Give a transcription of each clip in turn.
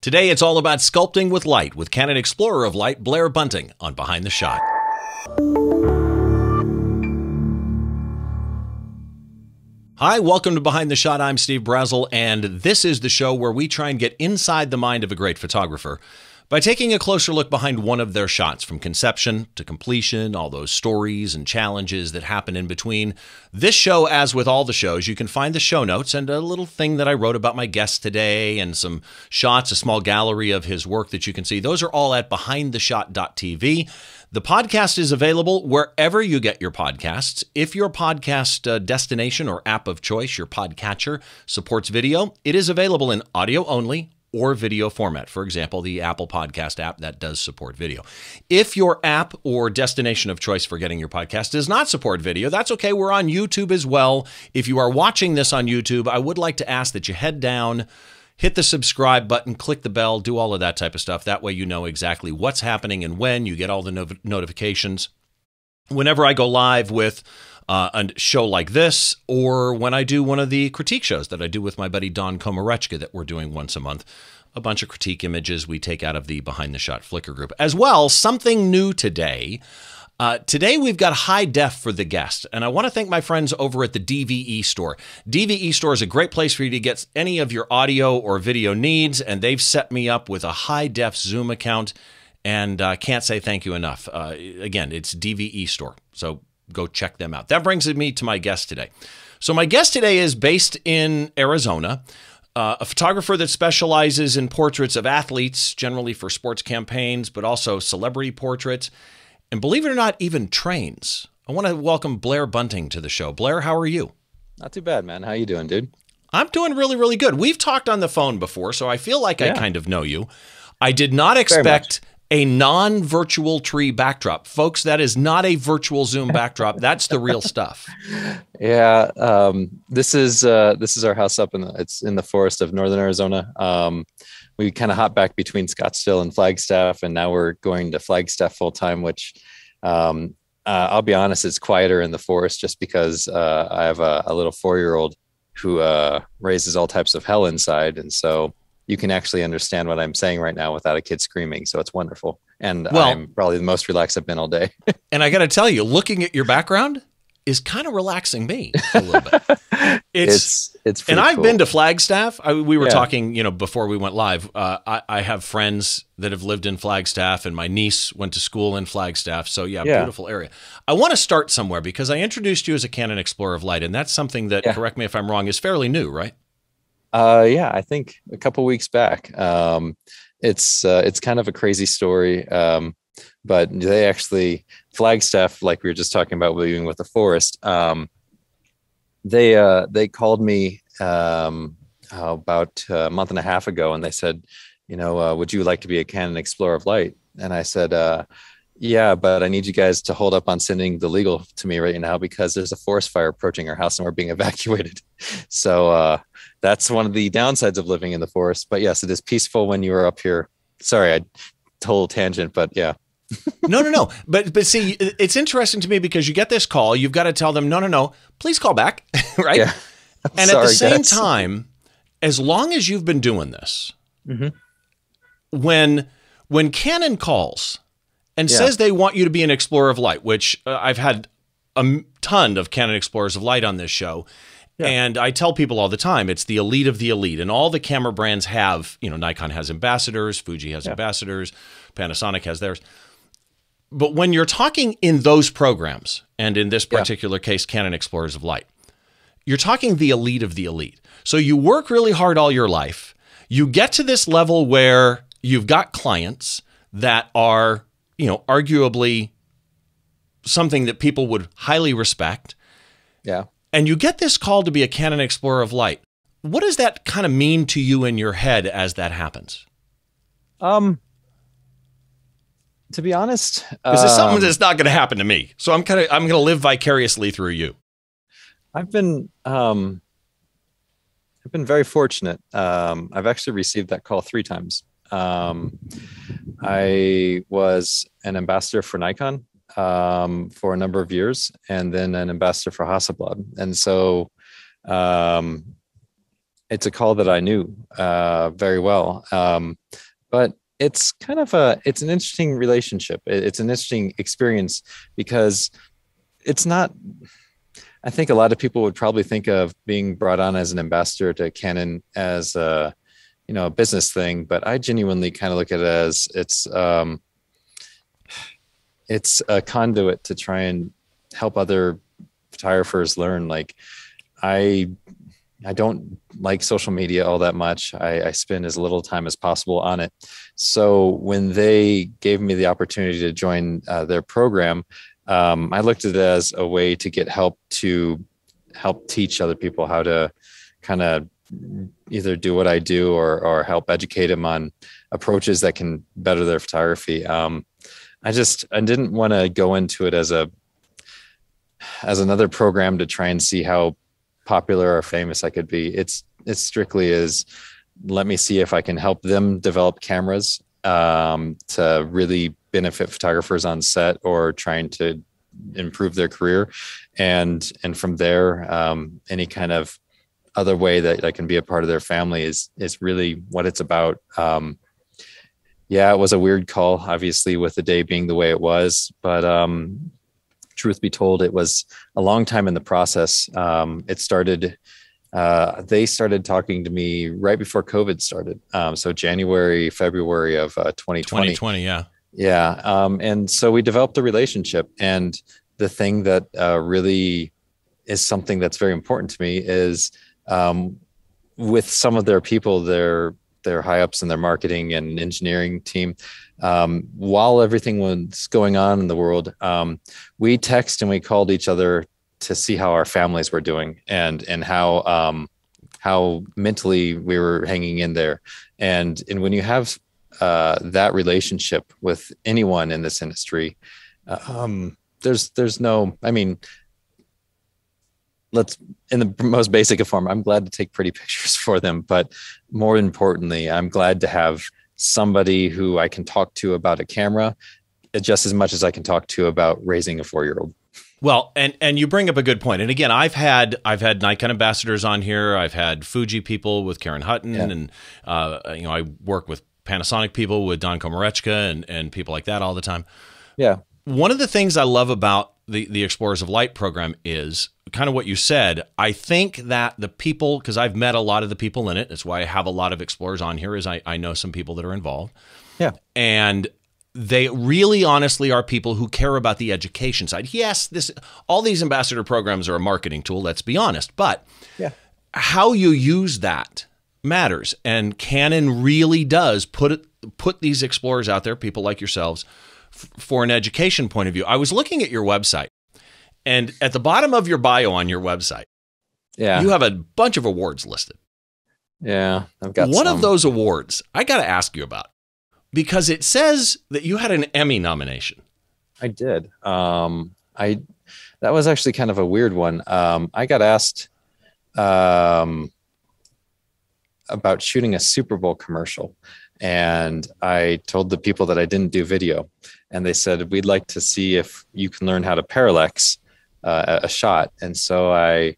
Today it's all about sculpting with light with Canon Explorer of Light Blair Bunting on Behind the Shot. Hi, welcome to Behind the Shot. I'm Steve Brazill, and this is the show where we try and get inside the mind of a great photographer by taking a closer look behind one of their shots from conception to completion, all those stories and challenges that happen in between. This show, as with all the shows, you can find the show notes and a little thing that I wrote about my guest today and some shots, a small gallery of his work that you can see. Those are all at behindtheshot.tv. The podcast is available wherever you get your podcasts. If your podcast uh, destination or app of choice, your podcatcher, supports video, it is available in audio only or video format. For example, the Apple Podcast app that does support video. If your app or destination of choice for getting your podcast does not support video, that's okay. We're on YouTube as well. If you are watching this on YouTube, I would like to ask that you head down, hit the subscribe button, click the bell, do all of that type of stuff. That way you know exactly what's happening and when. You get all the no- notifications. Whenever I go live with uh, a show like this, or when I do one of the critique shows that I do with my buddy Don Komarechka that we're doing once a month. A bunch of critique images we take out of the Behind the Shot Flickr group. As well, something new today. Uh, today we've got high def for the guest, and I want to thank my friends over at the DVE store. DVE store is a great place for you to get any of your audio or video needs, and they've set me up with a high def Zoom account, and uh, can't say thank you enough. Uh, again, it's DVE store, so go check them out. That brings me to my guest today. So, my guest today is based in Arizona, uh, a photographer that specializes in portraits of athletes, generally for sports campaigns, but also celebrity portraits, and believe it or not, even trains. I want to welcome Blair Bunting to the show. Blair, how are you? Not too bad, man. How you doing, dude? I'm doing really, really good. We've talked on the phone before, so I feel like yeah. I kind of know you. I did not expect a non virtual tree backdrop. Folks, that is not a virtual Zoom backdrop. That's the real stuff. Yeah. Um, this is uh, this is our house up in the it's in the forest of northern Arizona. Um, we kind of hop back between Scottsdale and Flagstaff, and now we're going to Flagstaff full time, which um, uh, I'll be honest, it's quieter in the forest just because uh, I have a, a little four year old who uh, raises all types of hell inside. And so you can actually understand what I'm saying right now without a kid screaming. So it's wonderful. And well, I'm probably the most relaxed I've been all day. and I got to tell you, looking at your background is kind of relaxing me a little bit. It's, it's, it's and I've cool. been to Flagstaff. I, we were yeah. talking, you know, before we went live. Uh, I, I, have friends that have lived in Flagstaff, and my niece went to school in Flagstaff. So yeah, yeah. beautiful area. I want to start somewhere because I introduced you as a Canon Explorer of Light, and that's something that, yeah. correct me if I'm wrong, is fairly new, right? Uh, yeah, I think a couple weeks back. Um, it's uh, it's kind of a crazy story, um, but they actually Flagstaff, like we were just talking about, living with the forest. Um, they uh, they called me um, about a month and a half ago, and they said, you know, uh, would you like to be a Canon Explorer of Light? And I said, uh, yeah, but I need you guys to hold up on sending the legal to me right now because there's a forest fire approaching our house and we're being evacuated. So uh, that's one of the downsides of living in the forest. But yes, it is peaceful when you are up here. Sorry, I total tangent, but yeah. no, no, no. But but see, it's interesting to me because you get this call, you've got to tell them, no, no, no, please call back, right? Yeah. And Sorry, at the same guys. time, as long as you've been doing this, mm-hmm. when when Canon calls and yeah. says they want you to be an explorer of light, which uh, I've had a ton of Canon Explorers of Light on this show. Yeah. And I tell people all the time, it's the elite of the elite. And all the camera brands have, you know, Nikon has ambassadors, Fuji has yeah. ambassadors, Panasonic has theirs. But when you're talking in those programs, and in this particular yeah. case, Canon Explorers of Light, you're talking the elite of the elite. So you work really hard all your life. You get to this level where you've got clients that are you know, arguably something that people would highly respect. Yeah. And you get this call to be a Canon Explorer of Light. What does that kind of mean to you in your head as that happens? Um, to be honest, because um, it's something um, that's not going to happen to me. So I'm kind of I'm going to live vicariously through you. I've been um, I've been very fortunate. Um, I've actually received that call three times. Um, I was an ambassador for Nikon um, for a number of years, and then an ambassador for Hasselblad. And so, um, it's a call that I knew uh, very well. Um, but it's kind of a it's an interesting relationship. It's an interesting experience because it's not. I think a lot of people would probably think of being brought on as an ambassador to Canon as a you know a business thing, but I genuinely kind of look at it as it's um, it's a conduit to try and help other photographers learn. Like I I don't like social media all that much. I, I, spend as little time as possible on it. So when they gave me the opportunity to join uh, their program, um, I looked at it as a way to get help to help teach other people how to kind of either do what I do or or help educate them on approaches that can better their photography. Um, I just I didn't want to go into it as a as another program to try and see how popular or famous I could be. It's it's strictly is let me see if I can help them develop cameras um, to really benefit photographers on set or trying to improve their career, and and from there, um, any kind of other way that I can be a part of their family is is really what it's about. Um, yeah, it was a weird call, obviously, with the day being the way it was, but um, truth be told, it was a long time in the process. Um, it started, uh, they started talking to me right before COVID started. Um, so January, February of uh, 2020. 2020, yeah. Yeah. Um, and so we developed a relationship. And the thing that uh, really is something that's very important to me is um, with some of their people, their their high ups in their marketing and engineering team, um, while everything was going on in the world, um, we text and we called each other to see how our families were doing and and how um, how mentally we were hanging in there. And and when you have uh, that relationship with anyone in this industry, um, there's there's no. I mean, let's in the most basic of form. I'm glad to take pretty pictures for them, but more importantly, I'm glad to have somebody who I can talk to about a camera just as much as I can talk to about raising a four year old. Well, and and you bring up a good point. And again, I've had I've had Nikon ambassadors on here. I've had Fuji people with Karen Hutton, yeah. and uh, you know I work with Panasonic people with Don Komarechka and and people like that all the time. Yeah. One of the things I love about the the Explorers of Light program is kind of what you said. I think that the people, because I've met a lot of the people in it, that's why I have a lot of explorers on here, is I, I know some people that are involved. Yeah. And they really honestly are people who care about the education side. Yes, this all these ambassador programs are a marketing tool, let's be honest, but yeah. how you use that matters. And Canon really does put it, put these explorers out there, people like yourselves, for an education point of view. I was looking at your website and at the bottom of your bio on your website, yeah, you have a bunch of awards listed. Yeah, I've got one some. of those awards. I got to ask you about because it says that you had an Emmy nomination. I did. Um, I that was actually kind of a weird one. Um, I got asked um, about shooting a Super Bowl commercial, and I told the people that I didn't do video, and they said we'd like to see if you can learn how to parallax uh, a shot. And so I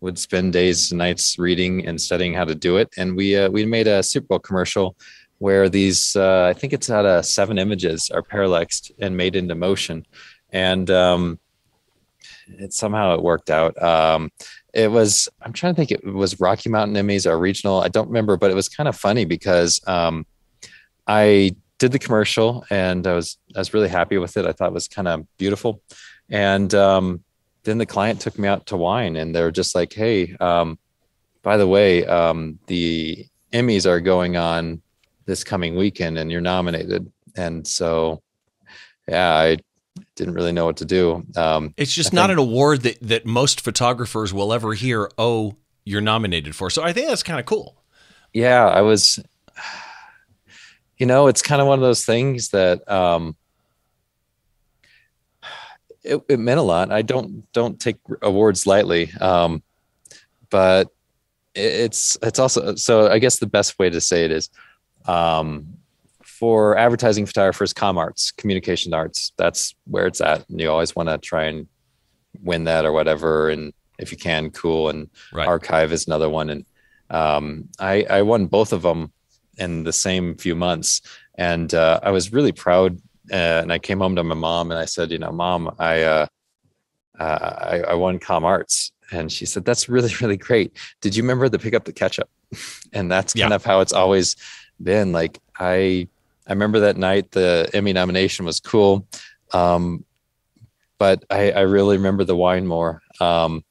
would spend days and nights reading and studying how to do it. And we uh, we made a Super Bowl commercial where these uh, I think it's out of seven images are parallaxed and made into motion, and um, it somehow it worked out. Um, it was I'm trying to think it was Rocky Mountain Emmys or regional I don't remember, but it was kind of funny because um, I did the commercial and I was I was really happy with it. I thought it was kind of beautiful, and um, then the client took me out to wine and they're just like, hey, um, by the way, um, the Emmys are going on this coming weekend and you're nominated. And so, yeah, I didn't really know what to do. Um, it's just I not think, an award that, that most photographers will ever hear, oh, you're nominated for. So I think that's kind of cool. Yeah, I was, you know, it's kind of one of those things that, um, it, it, meant a lot. I don't don't take awards lightly, um, but it's it's also so. I guess the best way to say it is um, for advertising photographers, com arts, communication arts. That's where it's at. And you always want to try and win that or whatever, and if you can, cool. And right. archive is another one. And Um, I, I won both of them in the same few months, and uh, I was really proud. Uh, and I came home to my mom and I said, you know, mom, I uh, uh, I, I won Com Arts, and she said, that's really really great. Did you remember the pick up the ketchup? and that's kind Yeah. of how it's always been. Like I I remember that night the Emmy nomination was cool. Um, but I, I really remember the wine more. Um,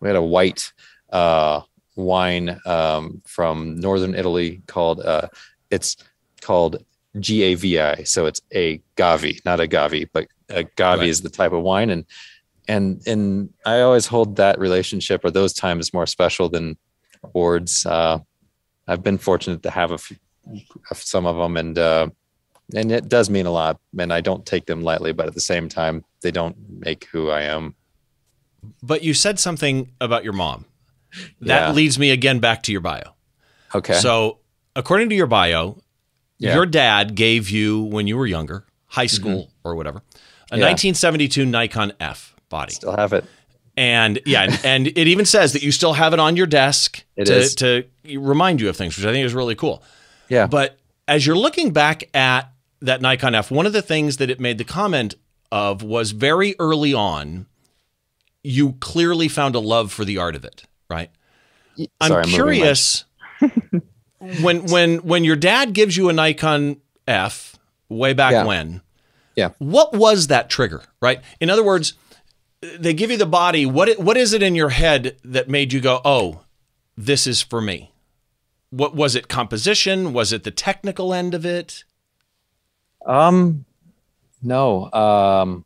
we had a white uh, wine um, from northern Italy called uh, it's called GAVI, so it's a Gavi, not a Gavi, but a Gavi Right. is the type of wine, and and and I always hold that relationship or those times more special than awards. Uh, I've been fortunate to have a few, some of them, and uh, and it does mean a lot. And I don't take them lightly, but at the same time, they don't make who I am. But you said something about your mom. That Yeah. leads me again back to your bio. Okay. So, according to your bio, Yeah. Mm-hmm. your dad gave you when you were younger, high school or whatever, a Yeah. 1972 Nikon F body. still have it. And yeah, and, and it even says that you still have it on your desk It to, is. to remind you of things, which I think is really cool. Yeah. But as you're looking back at that Nikon F, one of the things that it made the comment of was very early on, you clearly found a love for the art of it, right? I'm Sorry, curious when when when your dad gives you a Nikon F way back Yeah. when. Yeah. What was that trigger, right? In other words, they give you the body. What what is it in your head that made you go, "Oh, this is for me"? What was it? Composition? Was it the technical end of it? Um, no. Um,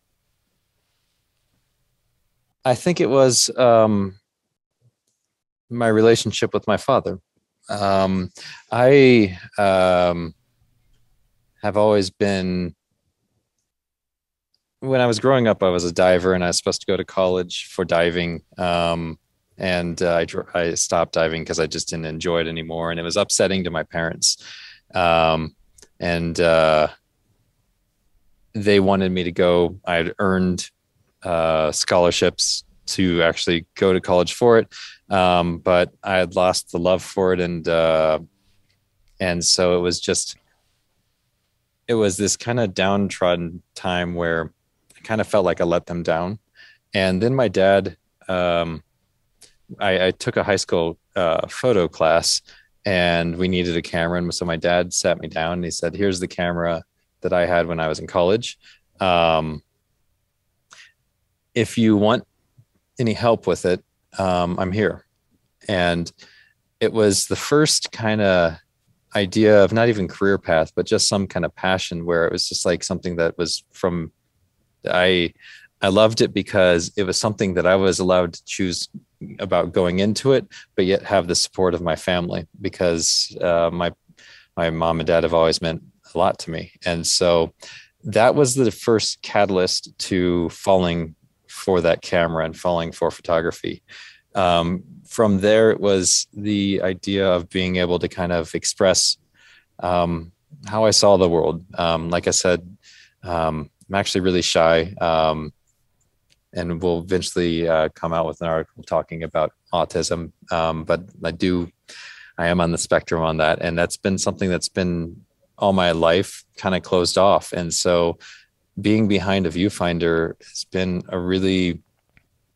I think it was um, my relationship with my father. Um, I um, have always been. When I was growing up, I was a diver, and I was supposed to go to college for diving. Um, and uh, I I stopped diving because I just didn't enjoy it anymore, and it was upsetting to my parents. Um, and uh, they wanted me to go. I had earned uh, scholarships to actually go to college for it, um, but I had lost the love for it, and uh, and so it was just it was this kind of downtrodden time where I kind of felt like I let them down, and then my dad. Um, I, I took a high school uh, photo class, and we needed a camera, and so my dad sat me down and he said, "Here's the camera that I had when I was in college. Um, if you want any help with it, um, I'm here. And it was the first kind of idea of not even career path, but just some kind of passion where it was just like something that was from I I loved it because it was something that I was allowed to choose about going into it, but yet have the support of my family because uh, my my mom and dad have always meant a lot to me. And so that was the first catalyst to falling for that camera and falling for photography. Um, from there, it was the idea of being able to kind of express um, how I saw the world. Um, like I said, um, I'm actually really shy. Um, and we'll eventually uh, come out with an article talking about autism. Um, but I do, I am on the spectrum on that, and that's been something that's been all my life kind of closed off. And so, being behind a viewfinder has been a really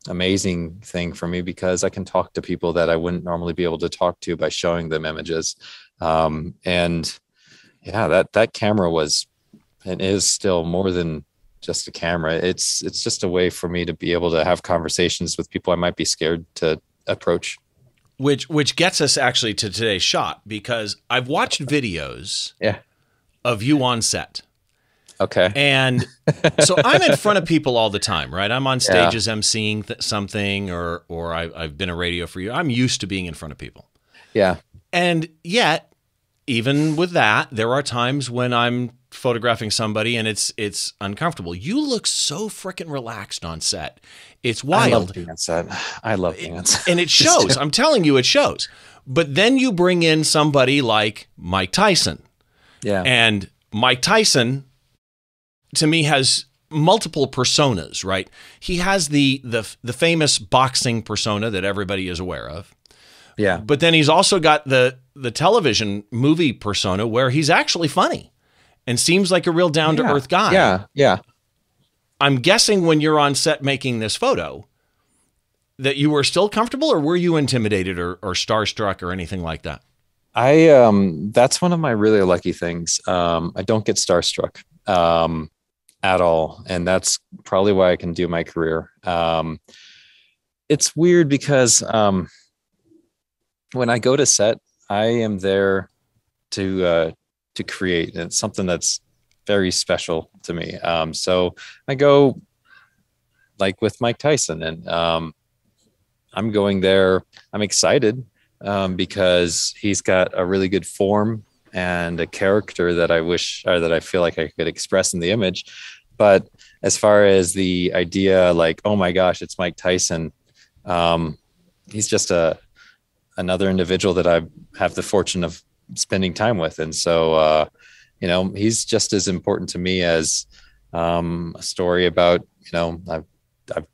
amazing thing for me because I can talk to people that I wouldn't normally be able to talk to by showing them images. Um, and yeah, that that camera was and is still more than just a camera. It's it's just a way for me to be able to have conversations with people I might be scared to approach. Which which gets us actually to today's shot because I've watched videos Yeah. of you on set. Okay. And so I'm in front of people all the time, right? I'm on Yeah. stages emceeing th- something or or I, I've been a radio for you. I'm used to being in front of people. Yeah. And yet, even with that, there are times when I'm photographing somebody and it's it's uncomfortable. You look so freaking relaxed on set. It's wild. I love being on set. I love being on set. And it shows. I'm telling you, it shows. But then you bring in somebody like Mike Tyson. Yeah. And Mike Tyson, to me, has multiple personas. Right? He has the the the famous boxing persona that everybody is aware of, Yeah. But then he's also got the the television movie persona where he's actually funny and seems like a real down to earth guy. Yeah. Yeah. I'm guessing when you're on set making this photo that you were still comfortable or were you intimidated or, or starstruck or anything like that? I um that's one of my really lucky things. Um I don't get starstruck um at all and that's probably why I can do my career. Um it's weird because um when I go to set, I am there to uh to create and it's something that's very special to me. Um so I go like with Mike Tyson and um I'm going there. I'm excited um, because he's got a really good form and a character that I wish or that I feel like I could express in the image. But as far as the idea, like, oh my gosh, it's Mike Tyson, um, he's just a another individual that I have the fortune of spending time with, and so uh, you know, he's just as important to me as um, a story about you know, I've, I've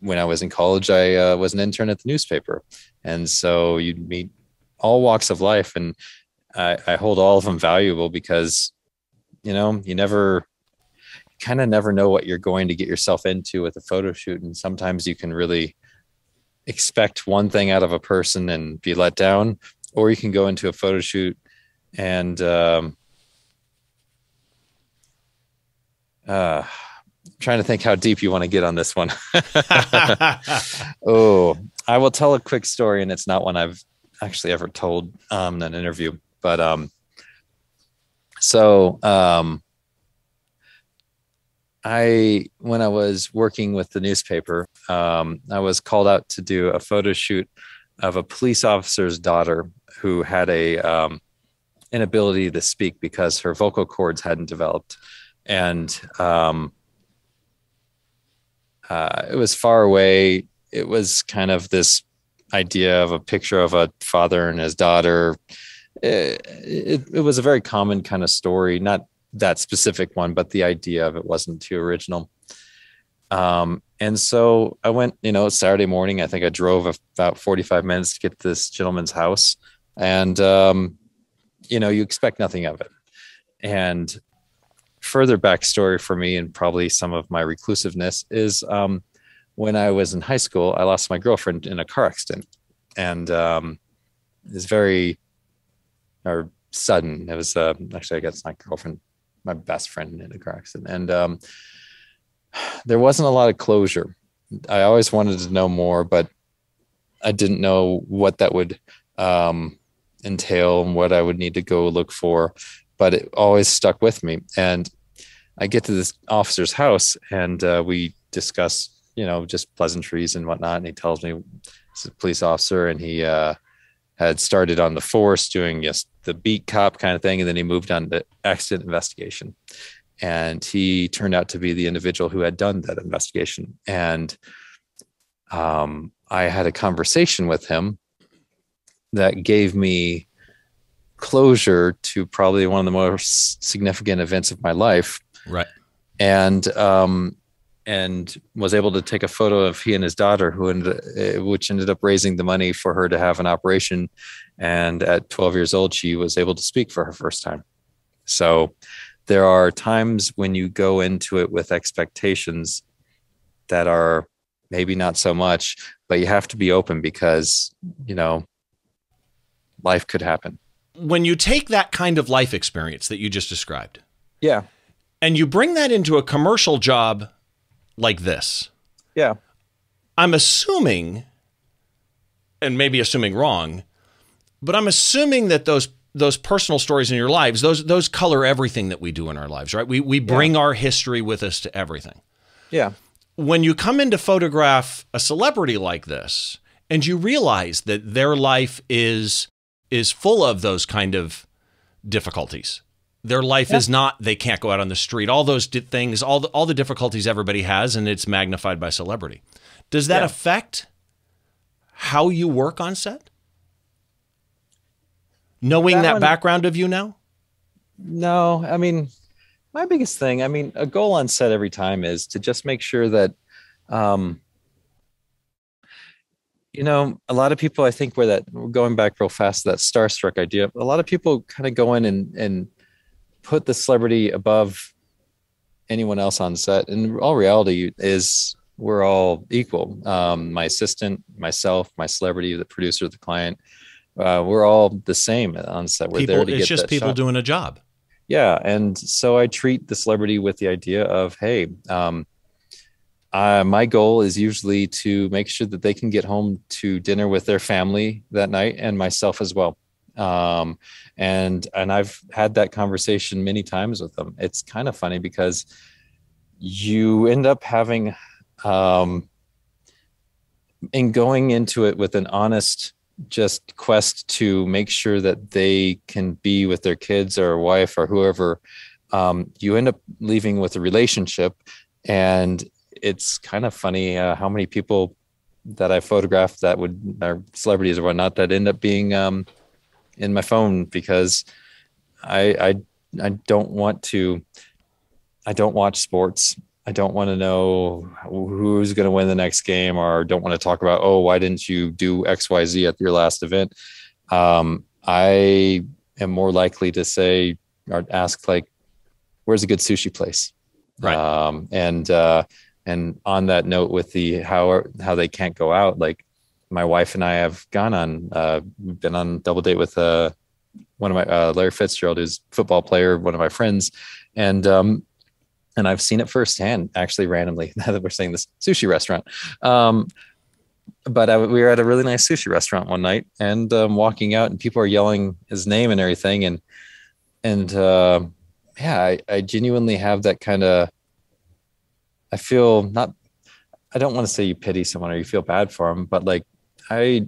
when I was in college, I uh, was an intern at the newspaper, and so you'd meet all walks of life, and I, I hold all of them valuable because you know you never kind of never know what you're going to get yourself into with a photo shoot, and sometimes you can really expect one thing out of a person and be let down, or you can go into a photo shoot and um, uh, trying to think how deep you want to get on this one. oh, I will tell a quick story, and it's not one I've actually ever told um, in an interview. But um, so um, I, when I was working with the newspaper, um, I was called out to do a photo shoot of a police officer's daughter who had a um, inability to speak because her vocal cords hadn't developed, and um, uh, it was far away. It was kind of this idea of a picture of a father and his daughter. It, it, was a very common kind of story, not that specific one, but the idea of it wasn't too original. Um, and so I went, you know, Saturday morning, I think I drove about 45 minutes to get to this gentleman's house. And, um, you know, you expect nothing of it. And further backstory for me and probably some of my reclusiveness is um, when I was in high school, I lost my girlfriend in a car accident, and um, it's very or sudden. It was uh, actually I guess not girlfriend, my best friend in a car accident, and um, there wasn't a lot of closure. I always wanted to know more, but I didn't know what that would um, entail and what I would need to go look for but it always stuck with me. And I get to this officer's house and uh, we discuss, you know, just pleasantries and whatnot. And he tells me he's a police officer and he uh, had started on the force doing just the beat cop kind of thing. And then he moved on to accident investigation. And he turned out to be the individual who had done that investigation. And um, I had a conversation with him that gave me closure to probably one of the most significant events of my life. Right. And um, and was able to take a photo of he and his daughter, who ended, uh, which ended up raising the money for her to have an operation. And at 12 years old, she was able to speak for her first time. So there are times when you go into it with expectations that are maybe not so much, but you have to be open because you know life could happen when you take that kind of life experience that you just described, yeah, and you bring that into a commercial job like this, yeah, I'm assuming, and maybe assuming wrong, but I'm assuming that those those personal stories in your lives, those those color everything that we do in our lives, right? We we bring yeah. our history with us to everything. Yeah. When you come in to photograph a celebrity like this, and you realize that their life is is full of those kind of difficulties. Their life is not they can't go out on the street. All those things, all the, all the difficulties everybody has, and it's magnified by celebrity. Does that yeah. affect how you work on set? Knowing that, that one, background of you now? No, I mean, my biggest thing, I mean, a goal on set every time is to just make sure that um, you know, a lot of people, I think, where that going back real fast, to that starstruck idea, a lot of people kind of go in and, and put the celebrity above anyone else on set. And all reality is we're all equal. Um, my assistant, myself, my celebrity, the producer, the client, uh, we're all the same on set. We're people, there to it's get just people shot. doing a job. Yeah, and so I treat the celebrity with the idea of, hey, um, uh, my goal is usually to make sure that they can get home to dinner with their family that night, and myself as well. Um, and and I've had that conversation many times with them. It's kind of funny because you end up having, um, in going into it with an honest just quest to make sure that they can be with their kids or wife or whoever um, you end up leaving with a relationship and it's kind of funny uh, how many people that i photographed that would are celebrities or whatnot that end up being um, in my phone because I, I i don't want to i don't watch sports I don't want to know who's going to win the next game or don't want to talk about, oh, why didn't you do XYZ at your last event? Um, I am more likely to say or ask, like, where's a good sushi place? Right. Um, and, uh, and on that note, with the how how they can't go out, like my wife and I have gone on, uh, been on double date with uh, one of my uh, Larry Fitzgerald, who's football player, one of my friends, and um, and I've seen it firsthand, actually, randomly. Now that we're saying this sushi restaurant, um, but I, we were at a really nice sushi restaurant one night, and um, walking out, and people are yelling his name and everything, and and uh, yeah, I, I genuinely have that kind of. I feel not. I don't want to say you pity someone or you feel bad for them, but like I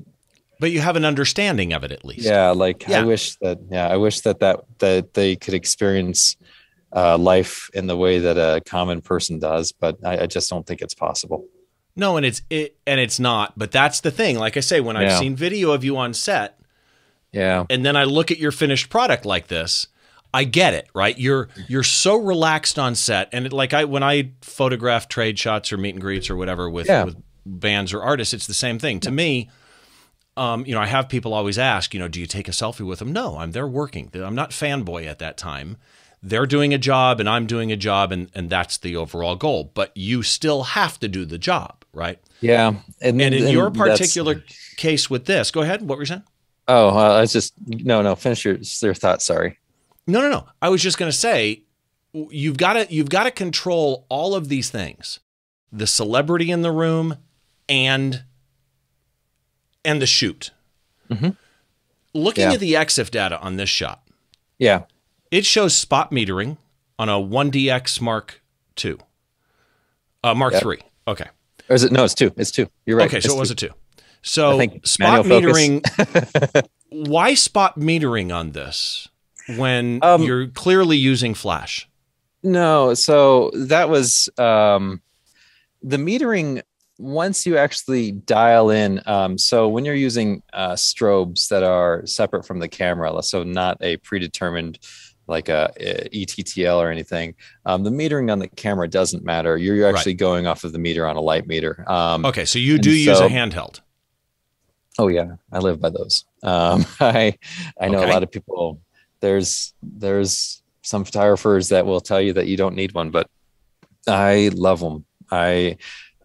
But you have an understanding of it at least. yeah like Yeah. i wish that yeah i wish that that that they could experience uh, life in the way that a common person does but I, I just don't think it's possible No, and it's it and it's not. But that's the thing. Like I say, when I've seen video of you on set, yeah and then I look at your finished product like this, I get it, right? You're you're so relaxed on set, and it, like I when I photograph trade shots or meet and greets or whatever with, Yeah. with bands or artists, it's the same thing. To me, um, you know, I have people always ask, you know, do you take a selfie with them? No, I'm there working. I'm not fanboy at that time. They're doing a job and I'm doing a job, and and that's the overall goal. But you still have to do the job, right? yeah and, And in your that's- particular case with this, go ahead. What were you saying? oh uh, i was just no no finish your your thought sorry No, no, no. I was just going to say you've got to you've got to control all of these things. The celebrity in the room and and the shoot. Mhm. Looking Yeah. at the EXIF data on this shot, yeah it shows spot metering on a 1DX Mark II. Uh, Mark Yep. 3. Okay. or is it no it's two it's two you're right okay, so It's it was two. a 2. So spot metering why spot metering on this when Um, you're clearly using flash? No, so that was um, the metering. Once you actually dial in, um, so when you're using uh, strobes that are separate from the camera, so not a predetermined like a, a ETTL or anything, um, the metering on the camera doesn't matter. You're, you're Right. actually going off of the meter on a light meter. Um, Okay, so you do use so- a handheld. Oh yeah, I live by those. Um, I I know Okay. a lot of people. There's there's some photographers that will tell you that you don't need one, but I love them. I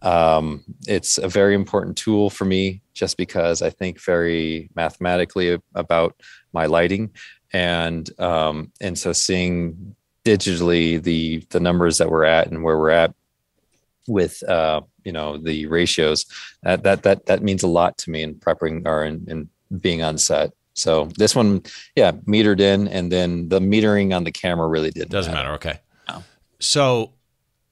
um, it's a very important tool for me just because I think very mathematically about my lighting and um, and so seeing digitally the the numbers that we're at and where we're at with uh, you know the ratios that that that that means a lot to me in prepping or in, in being on set. So this one, yeah, metered in, and then the metering on the camera really did Doesn't matter. Okay. No. So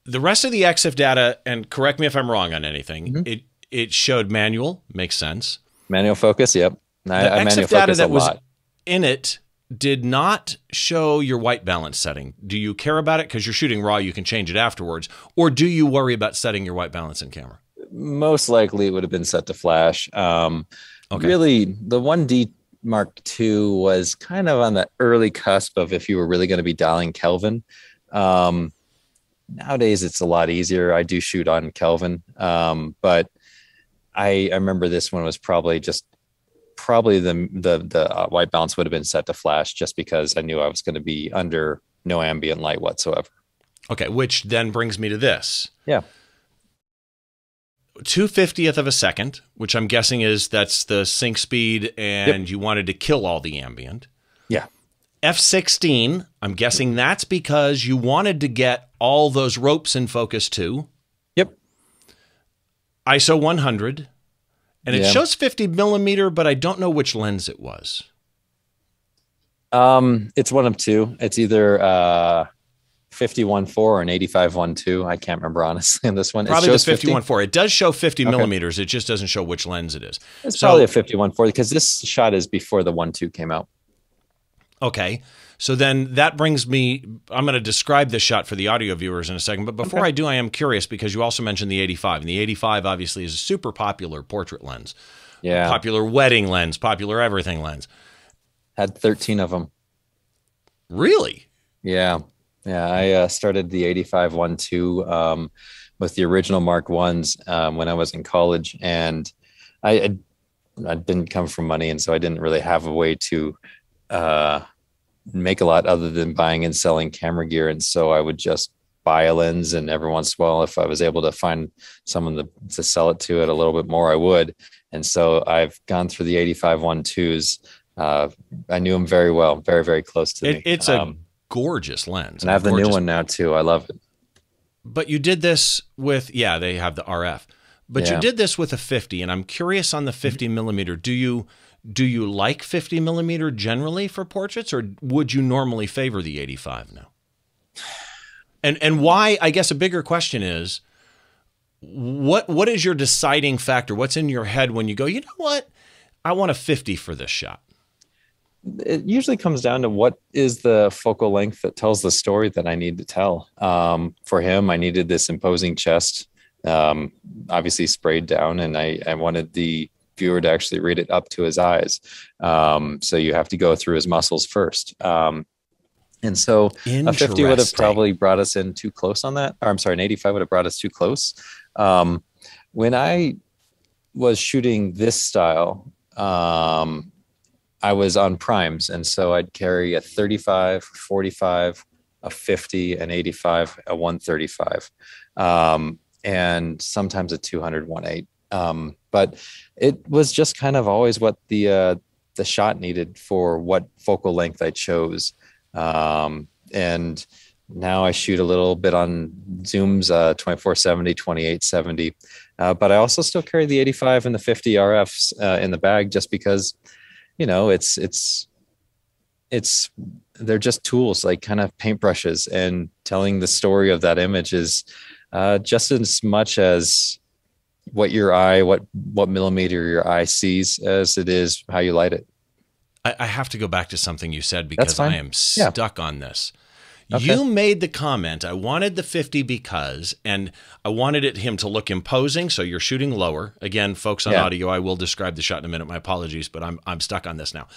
the rest of the EXIF data, and correct me if I'm wrong on anything, Mhm. it it showed manual, makes sense. Manual focus, yep. I, The I EXIF data that was in it did not show your white balance setting. Do you care about it? Because you're shooting raw, you can change it afterwards. Or do you worry about setting your white balance in camera? Most likely, it would have been set to flash. Um, Okay. Really, the one D Mark II was kind of on the early cusp of if you were really going to be dialing Kelvin. Um, nowadays, it's a lot easier. I do shoot on Kelvin, um, but I, I remember this one was probably just probably the the the uh, white balance would have been set to flash just because I knew I was going to be under no ambient light whatsoever. Okay, which then brings me to this. Yeah. Two fiftieth of a second, which I'm guessing is that's the sync speed, and yep. you wanted to kill all the ambient. Yeah. F16, I'm guessing that's because you wanted to get all those ropes in focus too. Yep. ISO 100, and it yeah. shows 50 millimeter, but I don't know which lens it was. Um, it's one of two. It's either uh 51.4 or an 85.12. I can't remember honestly in this one. Probably the 51.4. 50? It does show 50 okay. millimeters. It just doesn't show which lens it is. It's so, probably a 51.4 because this shot is before the 1.2 came out. Okay. So then that brings me, I'm going to describe this shot for the audio viewers in a second. But before okay. I do, I am curious because you also mentioned the 85. And the 85 obviously is a super popular portrait lens. Yeah. Popular wedding lens, popular everything lens. Had 13 of them. Really? Yeah. Yeah. I uh, started the 85 one too um, with the original Mark ones um, when I was in college. And I, I, I didn't come from money. And so I didn't really have a way to uh, make a lot other than buying and selling camera gear. And so I would just buy a lens and every once in a while, if I was able to find someone to, to sell it to it a little bit more, I would. And so I've gone through the 85 one twos. Uh, I knew them very well, very, very close to it, me. It's um, a gorgeous lens. And I have the new one now too. I love it. But you did this with, yeah, they have the RF, but yeah. you did this with a 50 and I'm curious on the 50 millimeter. Do you, do you like 50 millimeter generally for portraits, or would you normally favor the 85 now? And and why? I guess a bigger question is, what what is your deciding factor? What's in your head when you go? You know what? I want a 50 for this shot. It usually comes down to what is the focal length that tells the story that I need to tell. Um, for him, I needed this imposing chest, um, obviously sprayed down, and I, I wanted the viewer to actually read it up to his eyes. Um, so you have to go through his muscles first. Um, and so a 50 would have probably brought us in too close on that. Or I'm sorry, an 85 would have brought us too close. Um, when I was shooting this style, um, I was on primes. And so I'd carry a 35, 45, a 50, an 85, a 135, um, and sometimes a 200, 18. Um, but it was just kind of always what the uh, the shot needed for what focal length I chose. Um, and now I shoot a little bit on Zoom's uh, 2470, 2870, uh, but I also still carry the 85 and the 50 RFs uh, in the bag just because, you know, it's it's it's they're just tools like kind of paintbrushes and telling the story of that image is uh, just as much as what your eye, what what millimeter your eye sees as it is how you light it. I, I have to go back to something you said because I am stuck yeah. on this. Okay. You made the comment, I wanted the 50 because, and I wanted it him to look imposing. So you're shooting lower. Again, folks on yeah. audio, I will describe the shot in a minute. My apologies, but I'm, I'm stuck on this now.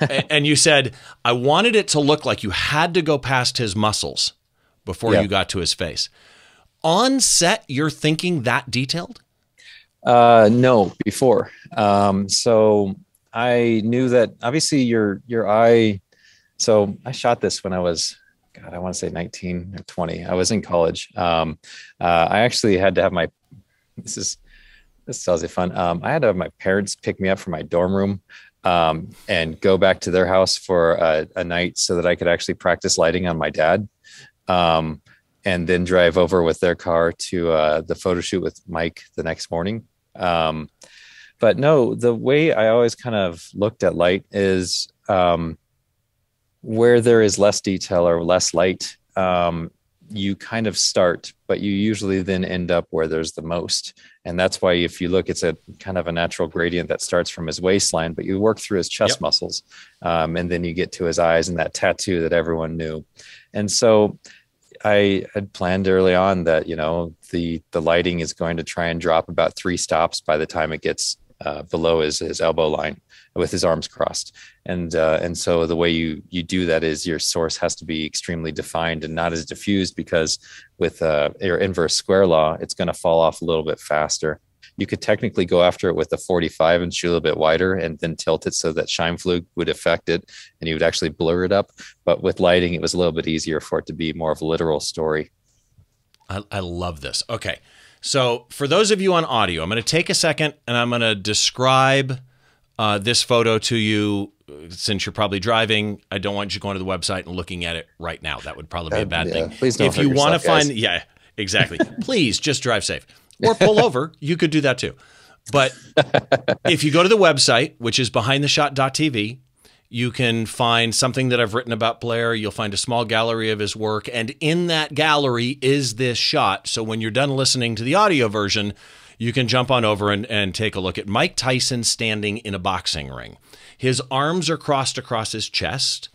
and you said, I wanted it to look like you had to go past his muscles before yeah. you got to his face. On set, you're thinking that detailed? Uh, no, before. Um, so I knew that obviously your your eye. So I shot this when I was, God, I want to say 19 or 20. I was in college. Um, uh, I actually had to have my. This is this sounds fun. Um, I had to have my parents pick me up from my dorm room um, and go back to their house for a, a, night so that I could actually practice lighting on my dad. Um, and then drive over with their car to uh, the photo shoot with Mike the next morning. Um, but no, the way I always kind of looked at light is um, where there is less detail or less light, um, you kind of start, but you usually then end up where there's the most. And that's why if you look, it's a kind of a natural gradient that starts from his waistline, but you work through his chest yep. muscles. Um, and then you get to his eyes and that tattoo that everyone knew. And so I had planned early on that you know the the lighting is going to try and drop about three stops by the time it gets uh, below his his elbow line with his arms crossed, and uh, and so the way you you do that is your source has to be extremely defined and not as diffused because with uh, your inverse square law, it's going to fall off a little bit faster. You could technically go after it with a 45 and shoot a little bit wider and then tilt it so that Scheimpflug would affect it and you would actually blur it up. But with lighting, it was a little bit easier for it to be more of a literal story. I, I love this. Okay. So, for those of you on audio, I'm going to take a second and I'm going to describe uh, this photo to you. Since you're probably driving, I don't want you going to the website and looking at it right now. That would probably be a bad yeah, thing. please don't if you want to find, guys. yeah, exactly. please just drive safe or pull over. You could do that too. But if you go to the website, which is behindtheshot.tv, you can find something that I've written about Blair. You'll find a small gallery of his work. And in that gallery is this shot. So when you're done listening to the audio version, you can jump on over and, and take a look at Mike Tyson standing in a boxing ring. His arms are crossed across his chest,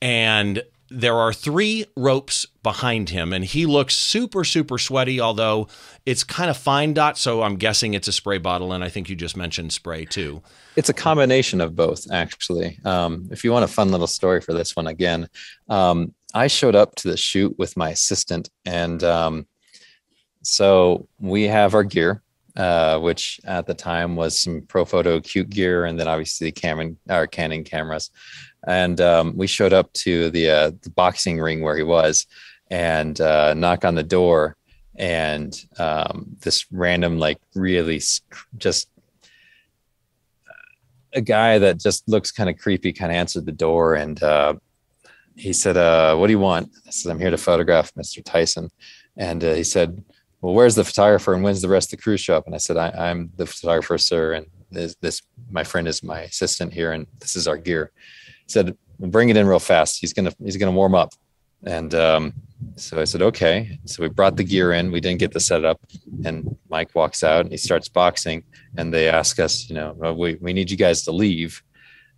and there are three ropes behind him, and he looks super, super sweaty, although it's kind of fine dot. So I'm guessing it's a spray bottle, and I think you just mentioned spray too. It's a combination of both, actually. Um, if you want a fun little story for this one, again, um, I showed up to the shoot with my assistant, and um, so we have our gear, uh, which at the time was some Profoto Acute gear, and then obviously Canon, our Canon cameras. And um, we showed up to the uh, the boxing ring where he was, and uh, knock on the door, and um, this random like really just a guy that just looks kind of creepy kind of answered the door and uh, he said uh, what do you want? I said i'm here to photograph mr tyson. And uh, he said well where's the photographer and when's the rest of the crew show up? And i said I, am the photographer sir and this, this my friend is my assistant here and this is our gear said bring it in real fast he's gonna he's gonna warm up and um, so I said, okay. So we brought the gear in. We didn't get the setup. And Mike walks out and he starts boxing. And they ask us, you know, "Well, we, we need you guys to leave.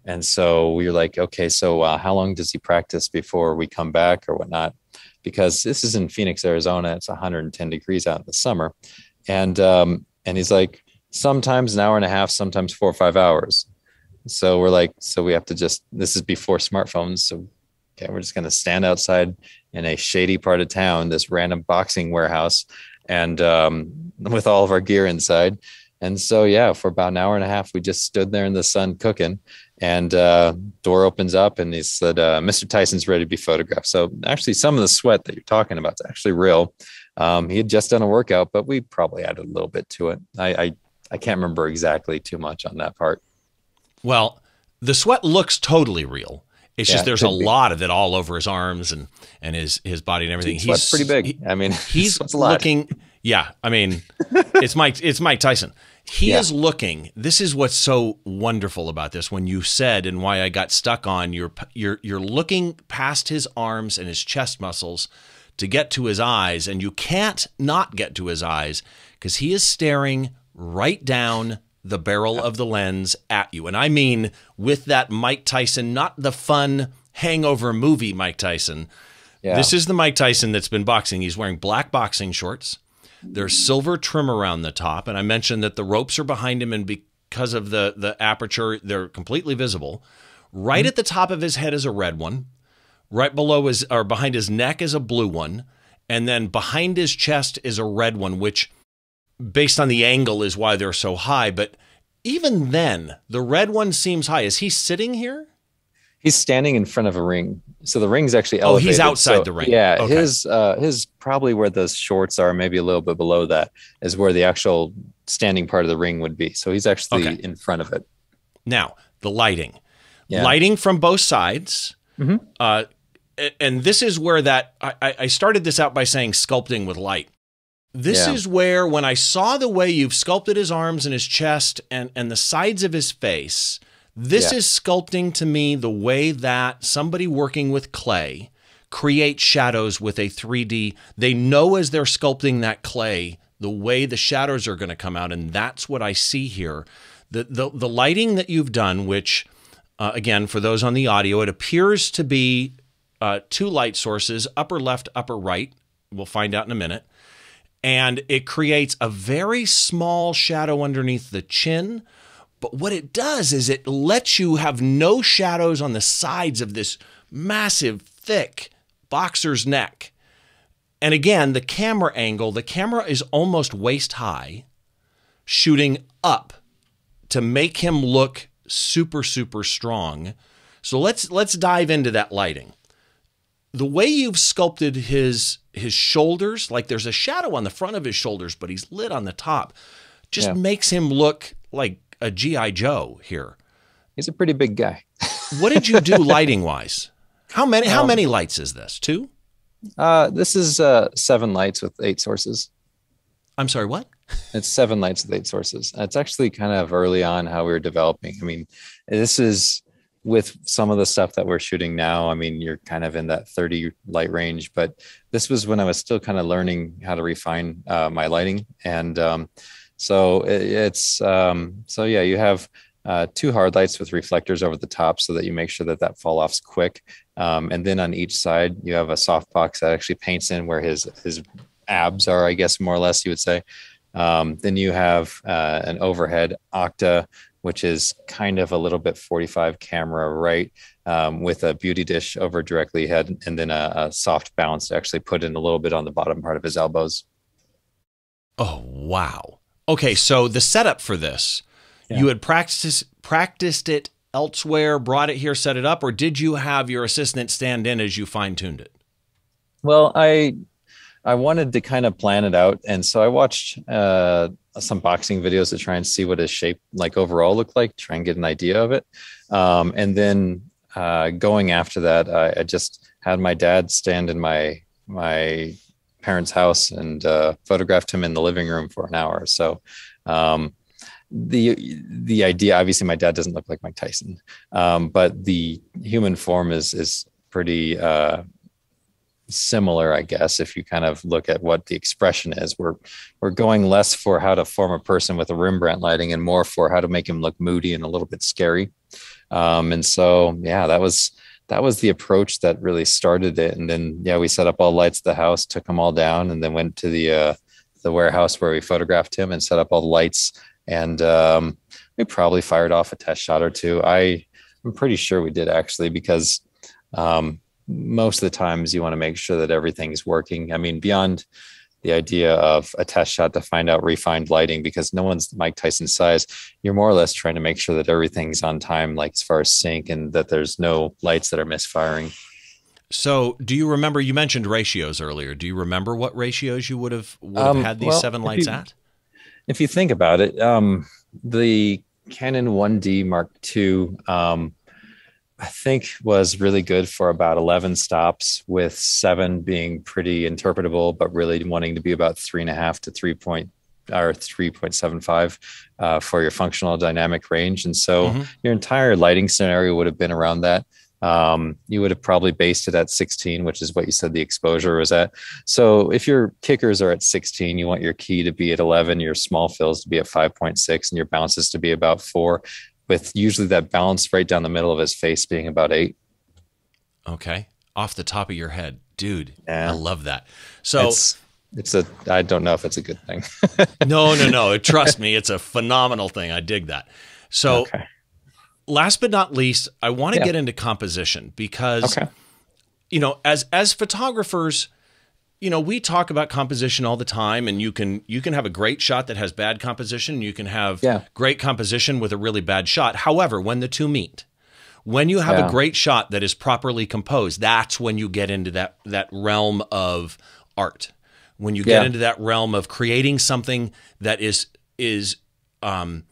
And so we were like, okay, so uh, how long does he practice before we come back or whatnot? Because this is in Phoenix, Arizona. It's 110 degrees out in the summer. And, um, and he's like, sometimes an hour and a half, sometimes four or five hours. So we're like, so we have to just, this is before smartphones. So okay, we're just going to stand outside in a shady part of town, this random boxing warehouse, and um, with all of our gear inside. And so, yeah, for about an hour and a half, we just stood there in the sun cooking. And uh, door opens up, and he said, uh, "Mr. Tyson's ready to be photographed." So, actually, some of the sweat that you're talking about is actually real. Um, he had just done a workout, but we probably added a little bit to it. I, I I can't remember exactly too much on that part. Well, the sweat looks totally real. It's Yeah, just there's a be. lot of it all over his arms and and his his body and everything. Sweat's pretty big. he- I mean, he's looking. Yeah, I mean, it's Mike. It's Mike Tyson. He Yeah. is looking. This is what's so wonderful about this. When you said and why I got stuck on, you're you're you're looking past his arms and his chest muscles to get to his eyes, and you can't not get to his eyes because he is staring right down the barrel of the lens at you. And I mean with that Mike Tyson, not the fun hangover movie Mike Tyson. Yeah. This is the Mike Tyson that's been boxing. He's wearing black boxing shorts. There's silver trim around the top, and I mentioned that the ropes are behind him, and because of the the aperture, they're completely visible. Right mm-hmm. at the top of his head is a red one. Right below his or behind his neck is a blue one, and then behind his chest is a red one, which, based on the angle, is why they're so high. But even then, the red one seems high. Is he sitting here? He's standing in front of a ring. So the ring's actually elevated. Oh, he's outside So, the ring. Yeah, Okay. his uh his probably where those shorts are, maybe a little bit below that, is where the actual standing part of the ring would be. So he's actually Okay. in front of it. Now, the lighting. Yeah. Lighting from both sides. Mhm. Uh, and this is where that I, I I started this out by saying sculpting with light. This Yeah. is where when I saw the way you've sculpted his arms and his chest and, and the sides of his face, this Yeah. is sculpting to me the way that somebody working with clay creates shadows with a 3D. They know as they're sculpting that clay the way the shadows are going to come out, and that's what I see here. The the, the lighting that you've done, which uh, again for those on the audio, it appears to be uh, two light sources, upper left, upper right. We'll find out in a minute and it creates a very small shadow underneath the chin. But what it does is it lets you have no shadows on the sides of this massive, thick boxer's neck. And again, the camera angle, the camera is almost waist high. shooting up to make him look super super strong. So let's let's dive into that lighting. The way you've sculpted his his shoulders, like there's a shadow on the front of his shoulders, but he's lit on the top, just Yeah. makes him look like a GI Joe here. He's a pretty big guy. What did you do lighting wise? How many how Um, many lights is this? Two? Uh, this is uh, seven lights with eight sources. I'm sorry, what? It's seven lights with eight sources. It's actually kind of early on how we were developing. I mean, this is with some of the stuff that we're shooting now. I mean, you're kind of in that 30 light range, but this was when I was still kind of learning how to refine uh, my lighting. And um, so it, it's, um, so yeah, you have uh, two hard lights with reflectors over the top so that you make sure that that fall off's quick. Um, and then on each side, you have a soft box that actually paints in where his, his abs are, I guess, more or less, you would say. Um, then you have uh, an overhead octa, which is kind of a little bit 45 camera right um, with a beauty dish over directly ahead, and then a, a soft bounce to actually put in a little bit on the bottom part of his elbows. Oh wow. Okay, so the setup for this, Yeah. you had practiced practiced it elsewhere, brought it here, set it up, or did you have your assistant stand in as you fine tuned it? Well, I I wanted to kind of plan it out, and so I watched uh, some boxing videos to try and see what his shape like overall looked like, try and get an idea of it, um, and then uh, going after that, I, I just had my dad stand in my my parents' house and uh, photographed him in the living room for an hour. So. Um, the the idea obviously my dad doesn't look like Mike Tyson um, but the human form is is pretty uh, similar, I guess, if you kind of look at what the expression is. We're we're going less for how to form a person with a Rembrandt lighting and more for how to make him look moody and a little bit scary. Um, and so yeah, that was that was the approach that really started it. And then yeah, we set up all lights at the house, took them all down, and then went to the uh, the warehouse where we photographed him and set up all the lights. And um, we probably fired off a test shot or two. I I'm pretty sure we did actually because um, most of the times you want to make sure that everything's working. I mean, beyond the idea of a test shot to find out refined lighting, because no one's Mike Tyson's size, you're more or less trying to make sure that everything's on time, like as far as sync, and that there's no lights that are misfiring. So, do you remember you mentioned ratios earlier? Do you remember what ratios you would have would have Um, had these well, seven lights you- at? If you think about it, um, the Canon 1D Mark II, um, I think, was really good for about 11 stops, with seven being pretty interpretable, but really wanting to be about three and a half to three point or 3.75 uh, for your functional dynamic range. And so Mhm. your entire lighting scenario would have been around that. Um, you would have probably based it at 16, which is what you said the exposure was at. So if your kickers are at 16, you want your key to be at 11, your small fills to be at 5.6, and your bounces to be about four, with usually that balance right down the middle of his face being about eight. Okay, off the top of your head, dude. Yeah. I love that. So, it's it's a I don't know if it's a good thing. no, no, no. Trust me, it's a phenomenal thing. I dig that. So, okay. last but not least, I want to Yeah. get into composition because Okay. you know, as as photographers, you know, we talk about composition all the time and you can you can have a great shot that has bad composition, you can have Yeah. great composition with a really bad shot. However, when the two meet, when you have Yeah. a great shot that is properly composed, that's when you get into that that realm of art. When you get Yeah. into that realm of creating something that is is um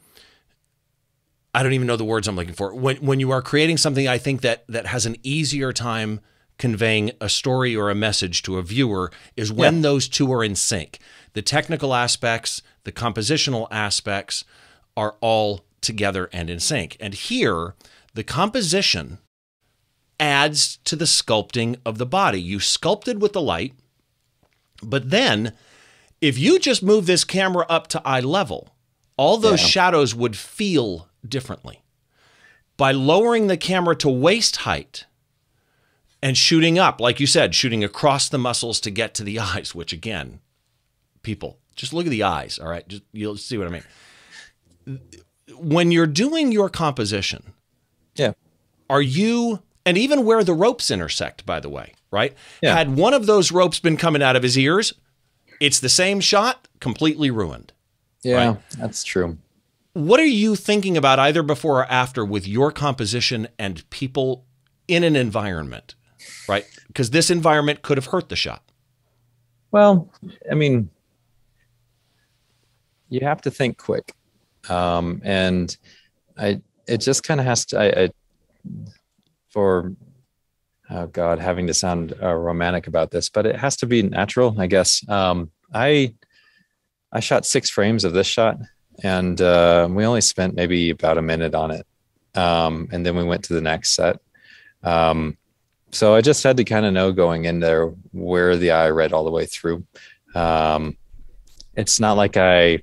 I don't even know the words I'm looking for. When when you are creating something, I think that that has an easier time conveying a story or a message to a viewer is when those two are in sync. The technical aspects, the compositional aspects are all together and in sync. And here, the composition adds to the sculpting of the body. You sculpted with the light, but then if you just move this camera up to eye level, all those Yeah. shadows would feel differently. By lowering the camera to waist height and shooting up, like you said, shooting across the muscles to get to the eyes, which again, people, just look at the eyes, all right? Just you'll see what I mean. When you're doing your composition, Yeah. are you and even where the ropes intersect by the way right Yeah. had one of those ropes been coming out of his ears it's the same shot completely ruined Yeah, Right. that's true. What are you thinking about either before or after with your composition and people in an environment, right? Because this environment could have hurt the shot. Well, I mean, you have to think quick, um, and I it just kind of has to. I, I for oh god, having to sound uh, romantic about this, but it has to be natural, I guess. Um, I I shot six frames of this shot, and uh, we only spent maybe about a minute on it, um, and then we went to the next set. Um, so I just had to kind of know going in there where the eye read all the way through. Um, it's not like I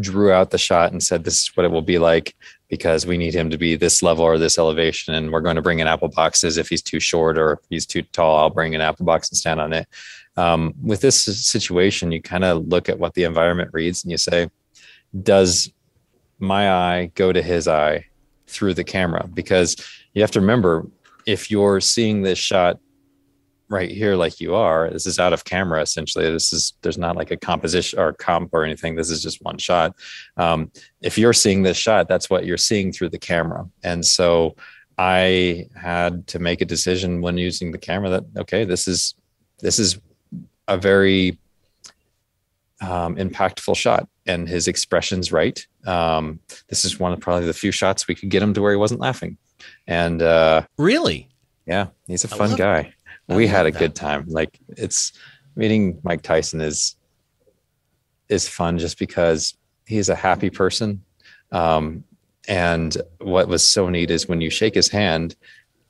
drew out the shot and said this is what it will be like because we need him to be this level or this elevation and we're going to bring in apple boxes. If he's too short or if he's too tall i'll bring an apple box and stand on it. Um, with this situation you kind of look at what the environment reads and you say does my eye go to his eye through the camera? Because you have to remember if you're seeing this shot right here like you are this is out of camera essentially. This is there's not like a composition or comp or anything. This is just one shot. Um, if you're seeing this shot that's what you're seeing through the camera. And so i had to make a decision when using the camera that okay this is this is a very um, impactful shot and his expression's right. Um, this is one of probably the few shots we could get him to where he wasn't laughing and uh, Really? yeah, he's a fun guy. We had a that. good time. Like it's meeting Mike Tyson is is fun just because he's a happy person. Um, and what was so neat is when you shake his hand,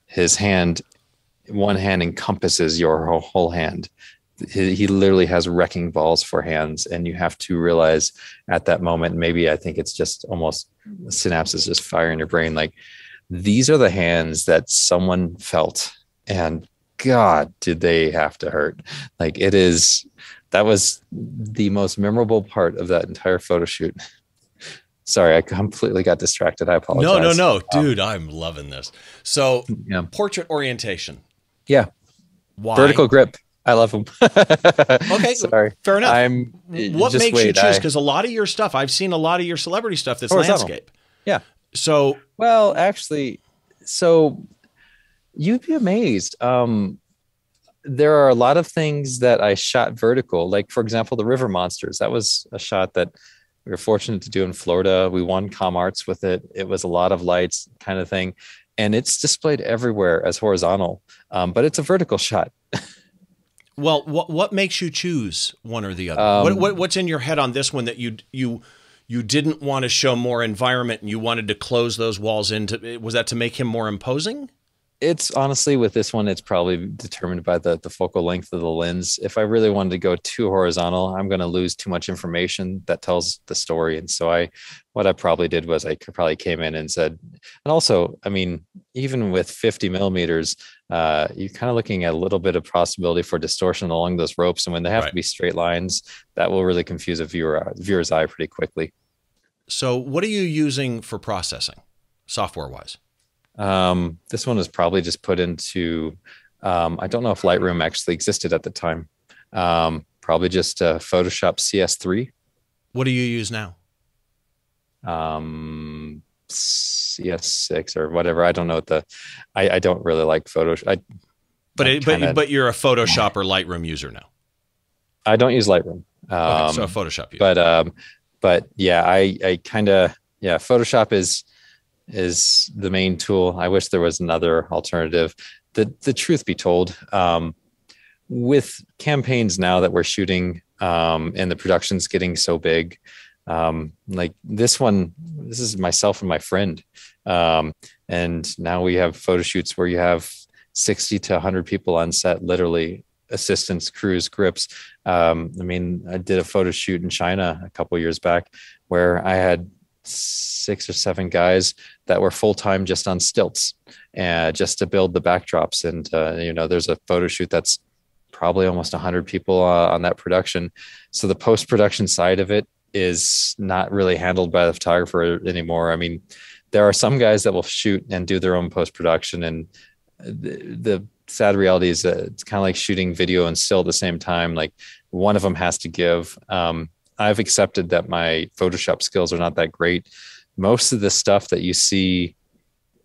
his hand, one hand encompasses your whole, whole hand. He, he literally has wrecking balls for hands, and you have to realize at that moment. Maybe I think it's just almost synapses just fire in your brain. Like these are the hands that someone felt and god did they have to hurt like it is that was the most memorable part of that entire photo shoot sorry i completely got distracted i apologize No, no, no, dude, I'm loving this. So, yeah portrait orientation. Yeah. Why? vertical grip i love them Okay, sorry fair enough. i'm what makes you choose? Because a lot of your stuff, I've seen a lot of your celebrity stuff that's oh, landscape. Yeah. So, Well, actually, so you'd be amazed. Um, there are a lot of things that I shot vertical, like for example, the River Monsters. That was a shot that we were fortunate to do in Florida. We won Com Arts with it. It was a lot of lights, kind of thing, and it's displayed everywhere as horizontal, um, but it's a vertical shot. well, what what makes you choose one or the other? Um, what, what what's in your head on this one that you you you didn't want to show more environment and you wanted to close those walls into? Was that to make him more imposing? It's honestly with this one it's probably determined by the the focal length of the lens if i really wanted to go too horizontal i'm going to lose too much information that tells the story and so i what i probably did was i could- probably came in and said and also i mean even with 50 millimeters uh, you're kind of looking at a little bit of possibility for distortion along those ropes and when they have Right. to be straight lines that will really confuse a viewer viewer's eye pretty quickly So, what are you using for processing, software wise? Um, this one was probably just put into. Um, I don't know if Lightroom actually existed at the time. Um, probably just uh, Photoshop CS3, What do you use now? um, CS6 or whatever. I don't know what the. I, I don't really like Photoshop. I But I it, but kinda- but you're a Photoshop or Lightroom user now. I don't use Lightroom. Okay, Um, so a Photoshop user. but um, but yeah, I I kind of yeah. Photoshop is is the main tool. I wish there was another alternative. The the truth be told, um, with campaigns now that we're shooting um, and the production's getting so big, um, like this one, this is myself and my friend, um, and now we have photo shoots where you have sixty to hundred people on set, literally assistants, crews, grips. Um, I mean, I did a photo shoot in China a couple years back where I had six or seven guys that were full time just on stilts, uh, just to build the backdrops. And uh, you know, there's a photo shoot that's probably almost 100 people uh, on that production. So the post production side of it is not really handled by the photographer anymore. I mean, there are some guys that will shoot and do their own post production, and the, the sad reality is that it's kind of like shooting video and still at the same time. Like one of them has to give. Um, I've accepted that my Photoshop skills are not that great. Most of the stuff that you see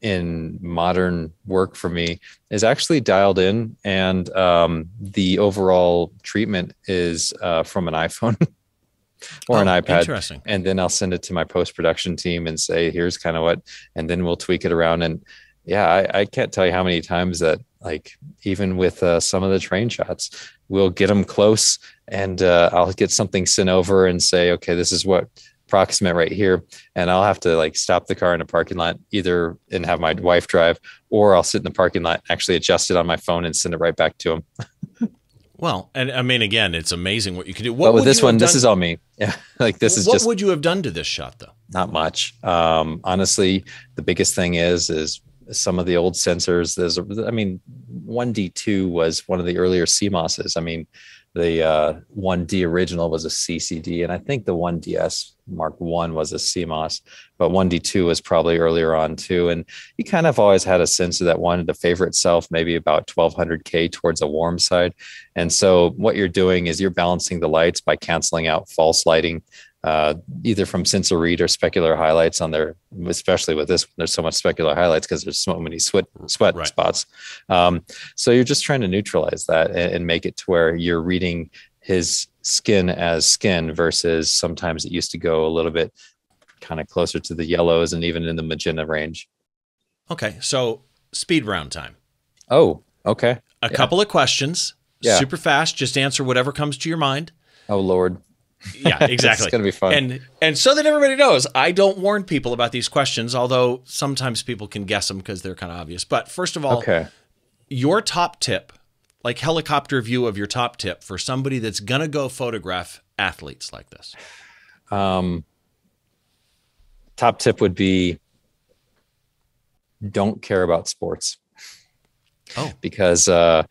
in modern work for me is actually dialed in, and um, the overall treatment is uh, from an iPhone. or oh, an iPad. Interesting. And then I'll send it to my post production team and say, here's kind of what, and then we'll tweak it around. And yeah, I, I can't tell you how many times that, like, even with uh, some of the train shots, we'll get them close and uh, I'll get something sent over and say, okay, this is what approximate right here. And i'll have to like stop the car in a parking lot either and have my wife drive or i'll sit in the parking lot actually adjust it on my phone and send it right back to him well and i mean again it's amazing what you can do. What but with this one this is all me. Yeah like this is what just would you have done to this shot though? Not much. Um honestly the biggest thing is is some of the old sensors there's i mean 1d2 was one of the earlier cmos's i mean the uh, 1D original was a CCD, and I think the 1DS Mark One was a CMOS, but 1D2 was probably earlier on too. And you kind of always had a sense of that wanted to favor itself maybe about 1200K towards a warm side. And so what you're doing is you're balancing the lights by canceling out false lighting uh, either from sensor read or specular highlights on there, especially with this, there's so much specular highlights because there's so many sweat sweat right. spots. Um, so you're just trying to neutralize that and, and, make it to where you're reading his skin as skin versus sometimes it used to go a little bit kind of closer to the yellows and even in the magenta range. Okay, so speed round time. Oh, okay. A yeah. couple of questions, yeah. super fast. Just answer whatever comes to your mind. Oh Lord. Yeah, exactly. it's gonna be fun. And and so that everybody knows, I don't warn people about these questions, although sometimes people can guess them because they're kind of obvious. But first of all, okay. your top tip, like helicopter view of your top tip for somebody that's gonna go photograph athletes like this. Um, top tip would be don't care about sports. Oh, because uh,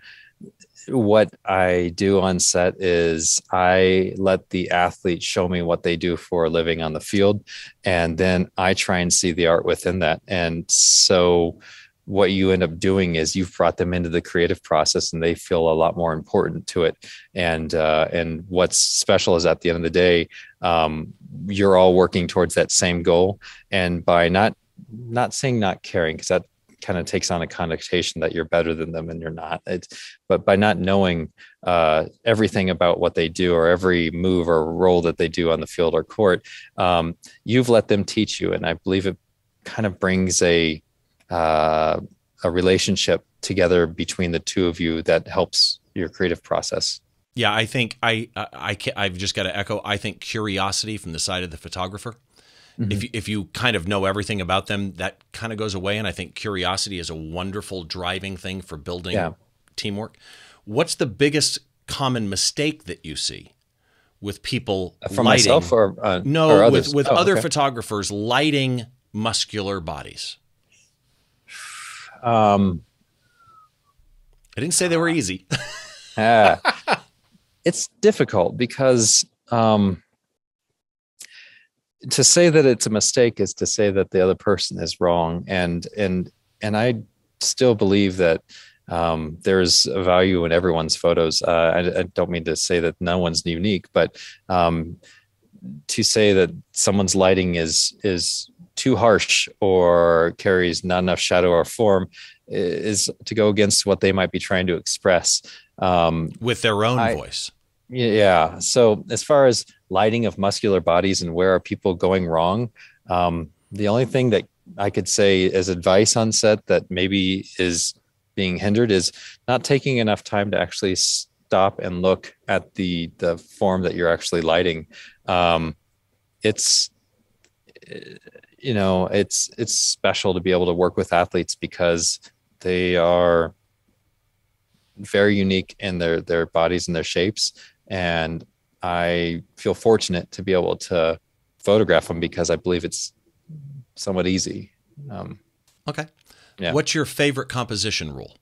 what I do on set is I let the athlete show me what they do for a living on the field, and then I try and see the art within that. And so, what you end up doing is you've brought them into the creative process, and they feel a lot more important to it. And uh, and what's special is at the end of the day, um, you're all working towards that same goal, and by not not saying not caring because that kind of takes on a connotation that you're better than them and you're not. It's but by not knowing uh, everything about what they do or every move or role that they do on the field or court um, you've let them teach you. And i believe it kind of brings a uh, a relationship together between the two of you that helps your creative process. Yeah i think i i, I i've just got to echo i think curiosity from the side of the photographer Mm-hmm. If, you, if you kind of know everything about them, that kind of goes away. And I think curiosity is a wonderful driving thing for building yeah. teamwork. What's the biggest common mistake that you see with people uh, from lighting? myself or uh, no or with with oh, other okay. photographers lighting muscular bodies? Um, I didn't say they were easy. uh, it's difficult because um, to say that it's a mistake is to say that the other person is wrong. And and and i still believe that um, there's a value in everyone's photos. Uh, I, I, don't mean to say that no one's unique but um, to say that someone's lighting is is too harsh or carries not enough shadow or form is to go against what they might be trying to express. Um, with their own I, voice yeah. So as far as lighting of muscular bodies and where are people going wrong, um, the only thing that I could say as advice on set that maybe is being hindered is not taking enough time to actually stop and look at the the form that you're actually lighting. Um, it's you know it's it's special to be able to work with athletes because they are very unique in their their bodies and their shapes and I feel fortunate to be able to photograph them because I believe it's somewhat easy. Um, okay. Yeah. What's your favorite composition rule?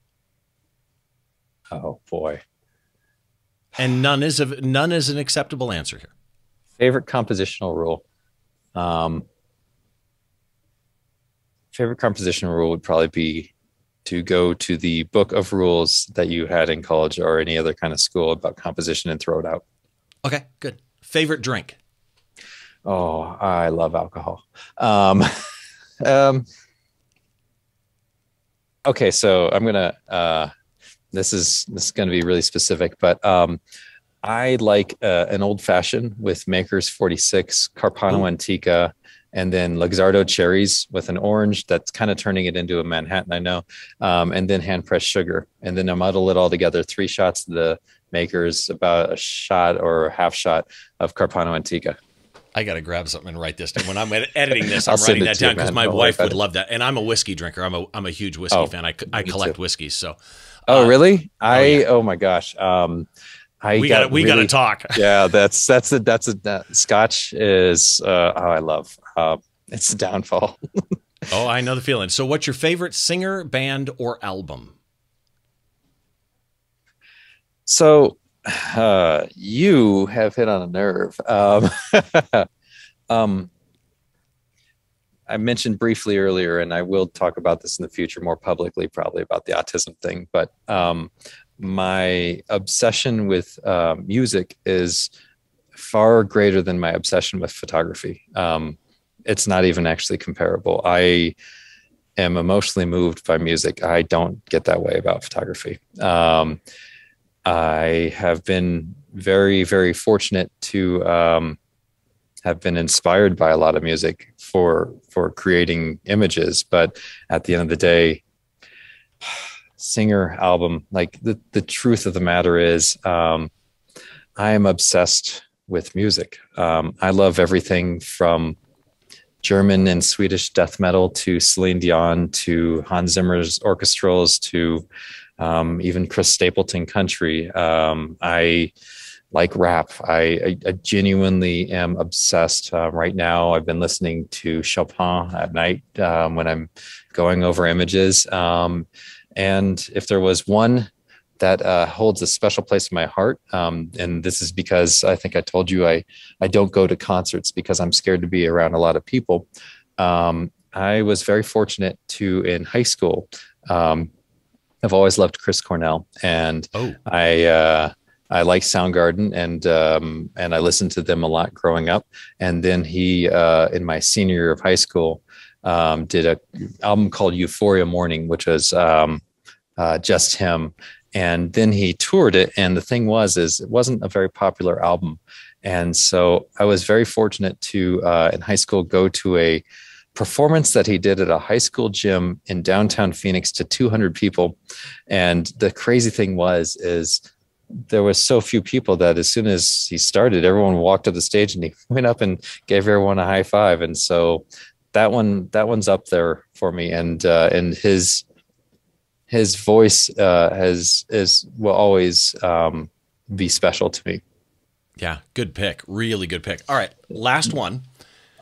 Oh boy. And none is a, none is an acceptable answer here. Favorite compositional rule. Um, favorite composition rule would probably be to go to the book of rules that you had in college or any other kind of school about composition and throw it out. Okay, good. Favorite drink? Oh, I love alcohol. Um, um, okay, so I'm gonna. Uh, this is this is gonna be really specific, but um, I like uh, an old fashioned with Makers 46, Carpano Ooh. Antica, and then Luxardo cherries with an orange that's kind of turning it into a Manhattan, I know, um, and then hand pressed sugar. And then I muddle it all together. Three shots of the Makers, about a shot or half shot of Carpano Antica. I got to grab something and write this down. When I'm editing this, I'm writing that down because my Don't wife would love that. And I'm a whiskey drinker. I'm a I'm a huge whiskey oh, fan. I, I collect whiskeys. So. Oh uh, really? I oh, yeah. oh my gosh. Um, I we got we really, got to talk. yeah, that's that's a that's a that, Scotch is uh, oh I love. Uh, it's the downfall. oh, I know the feeling. So, what's your favorite singer, band, or album? So, uh, you have hit on a nerve. Um, um, I mentioned briefly earlier, and I will talk about this in the future more publicly, probably about the autism thing. But um, my obsession with uh, music is far greater than my obsession with photography. Um, it's not even actually comparable. I am emotionally moved by music. I don't get that way about photography. Um, I have been very, very fortunate to um, have been inspired by a lot of music for for creating images. But at the end of the day, singer album, like the the truth of the matter is, um, I am obsessed with music. Um, I love everything from German and Swedish death metal to Celine Dion to Hans Zimmer's orchestrals to um, even Chris Stapleton country. Um, I like rap. I, I, I genuinely am obsessed. Uh, right now, I've been listening to Chopin at night um, when I'm going over images. And if there was one that uh, holds a special place in my heart, um, and this is because I think I told you I I don't go to concerts because I'm scared to be around a lot of people. Um, I was very fortunate to in high school um, I've always loved Chris Cornell, and oh. I uh, I like Soundgarden, and um, and I listened to them a lot growing up. And then he, uh, in my senior year of high school, um, did a album called Euphoria Morning, which was um, uh, just him. And then he toured it, and the thing was, is it wasn't a very popular album. And so I was very fortunate to uh, in high school go to a performance that he did at a high school gym in downtown Phoenix to 200 people. And the crazy thing was, is there was so few people that as soon as he started, everyone walked up the stage and he went up and gave everyone a high five. And so that one, that one's up there for me. And, uh, and his, his voice, uh, has, is, will always, um, be special to me. Yeah. Good pick. Really good pick. All right. Last one.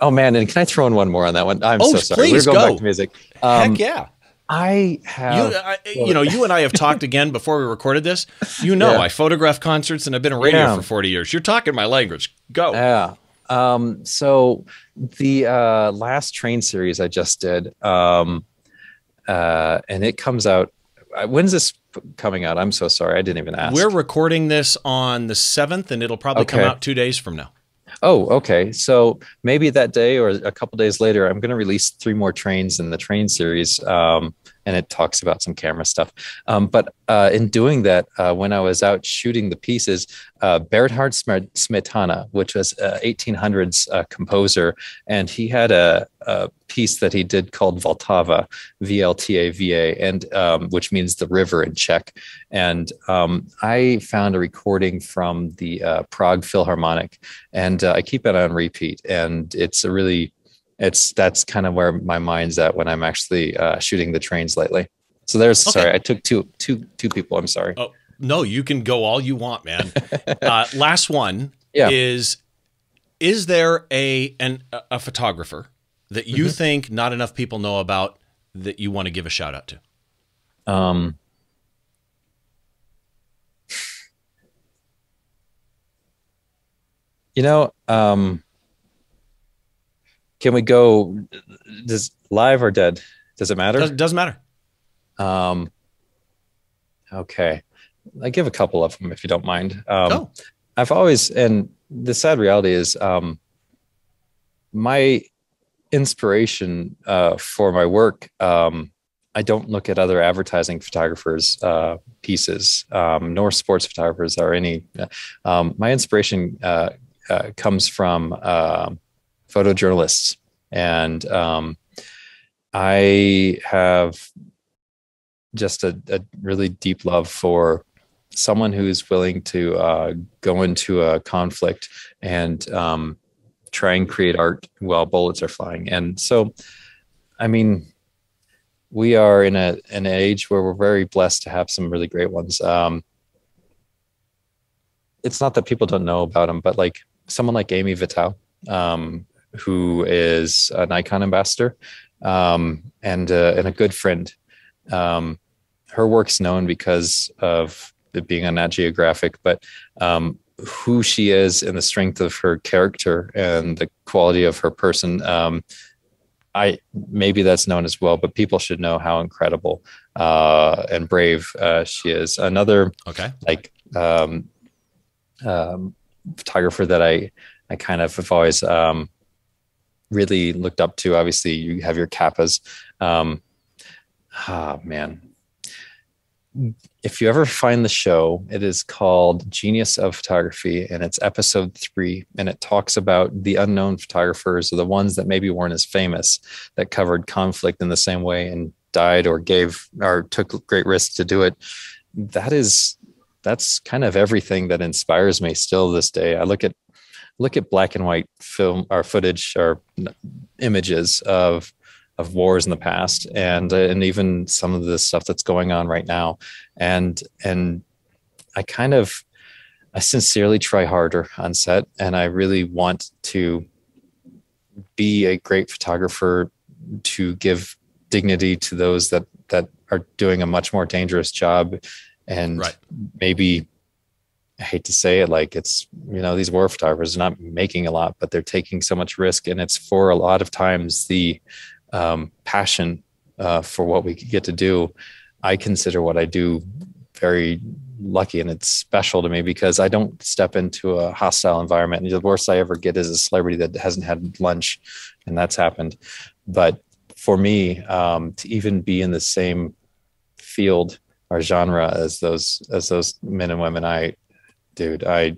Oh man, and can I throw in one more on that one? I'm oh, so sorry. Please, We're going go. back to music. Um, Heck yeah. I have, you, I, you, know, you and I have talked again before we recorded this. You know, yeah. I photograph concerts and I've been in radio yeah. for 40 years. You're talking my language. Go. Yeah. Um, so the uh, last train series I just did, um, uh, and it comes out. Uh, when's this coming out? I'm so sorry. I didn't even ask. We're recording this on the 7th, and it'll probably okay. come out two days from now. Oh, okay. So maybe that day or a couple days later, I'm going to release three more trains in the train series. Um, and it talks about some camera stuff. Um, but uh, in doing that, uh, when I was out shooting the pieces, uh, Bernhard Smetana, which was a 1800s uh, composer, and he had a, a, piece that he did called Vltava, V-L-T-A-V-A, and um, which means the river in Czech. And um, I found a recording from the uh, Prague Philharmonic, and uh, I keep it on repeat. And it's a really it's that's kind of where my mind's at when I'm actually uh, shooting the trains lately. So there's okay. sorry, I took two two two people. I'm sorry. Oh no, you can go all you want, man. uh, last one yeah. is is there a an a photographer that you mm-hmm. think not enough people know about that you want to give a shout out to? Um you know, um can we go? Does live or dead? Does it matter? Does, doesn't matter. Um. Okay, I give a couple of them if you don't mind. Um, oh. I've always, and the sad reality is, um, my inspiration uh, for my work, um, I don't look at other advertising photographers' uh, pieces, um, nor sports photographers or any. Um, my inspiration uh, uh, comes from uh, photojournalists, and um, I have just a, a, really deep love for someone who's willing to uh, go into a conflict and um, try and create art while bullets are flying. And so, I mean, we are in a an age where we're very blessed to have some really great ones. Um, it's not that people don't know about them, but like someone like Amy Vital, um, who is an Nikon ambassador um, and uh, and a good friend. Um, her work's known because of it being on Nat Geographic, but um, who she is and the strength of her character and the quality of her person. Um, I maybe that's known as well, but people should know how incredible uh, and brave uh, she is. Another okay, like um, um, photographer that I I kind of have always um, really looked up to. Obviously, you have your Capas. Um, ah, man, if you ever find the show, it is called Genius of Photography, and it's episode three, and it talks about the unknown photographers or the ones that maybe weren't as famous that covered conflict in the same way and died or gave or took great risks to do it. That is that's kind of everything that inspires me still this day. I look at look at black and white film or footage or images of of wars in the past and uh, and even some of the stuff that's going on right now and and i kind of i sincerely try harder on set and i really want to be a great photographer to give dignity to those that that are doing a much more dangerous job and right. maybe I hate to say it, like it's you know these war photographers are not making a lot, but they're taking so much risk, and it's for a lot of times the um, passion uh, for what we get to do, I consider what I do very lucky and it's special to me because I don't step into a hostile environment. And the worst I ever get is a celebrity that hasn't had lunch, and that's happened. But for me, um, to even be in the same field or genre as those as those men and women, I, dude, I,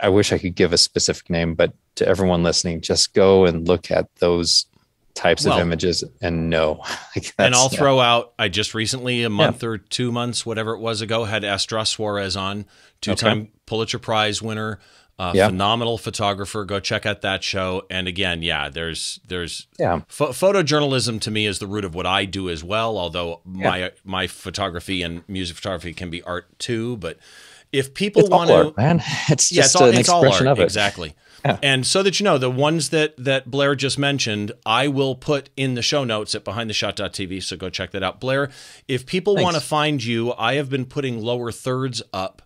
I wish I could give a specific name, but to everyone listening, just go and look at those types well, of images and no. and I'll throw yeah. out, I just recently, a month yeah. or two months, whatever it was ago, had Essdras Suarez on, two time okay. Pulitzer Prize winner, uh, yeah. phenomenal photographer. Go check out that show. And again, yeah, there's, there's, yeah, photojournalism to me is the root of what I do as well. Although my, my photography and music photography can be art too, but if people want to, man, it's just yeah, it's all, an it's expression of it. Exactly. Yeah. And so that you know, the ones that that Blair just mentioned, I will put in the show notes at behindtheshot.tv. So go check that out. Blair, if people want to find you, I have been putting lower thirds up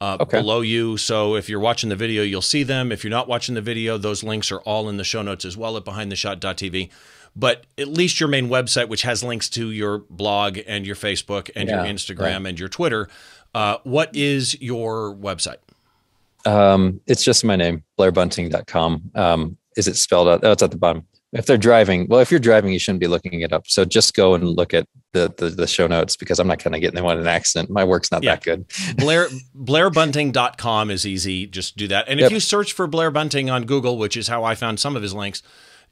uh, okay. below you. So if you're watching the video, you'll see them. If you're not watching the video, those links are all in the show notes as well at behindtheshot.tv. But at least your main website, which has links to your blog and your Facebook and yeah, your Instagram and your Twitter, uh, what is your website? Um, it's just my name, blairbunting.com. Um, is it spelled out? Oh, it's at the bottom. If they're driving, well, if you're driving, you shouldn't be looking it up. So just go and look at the the, the show notes because I'm not going to get anyone in an accident. My work's not yeah. that good. Blair blairbunting.com is easy. Just do that. And if yep. you search for Blair Bunting on Google, which is how I found some of his links,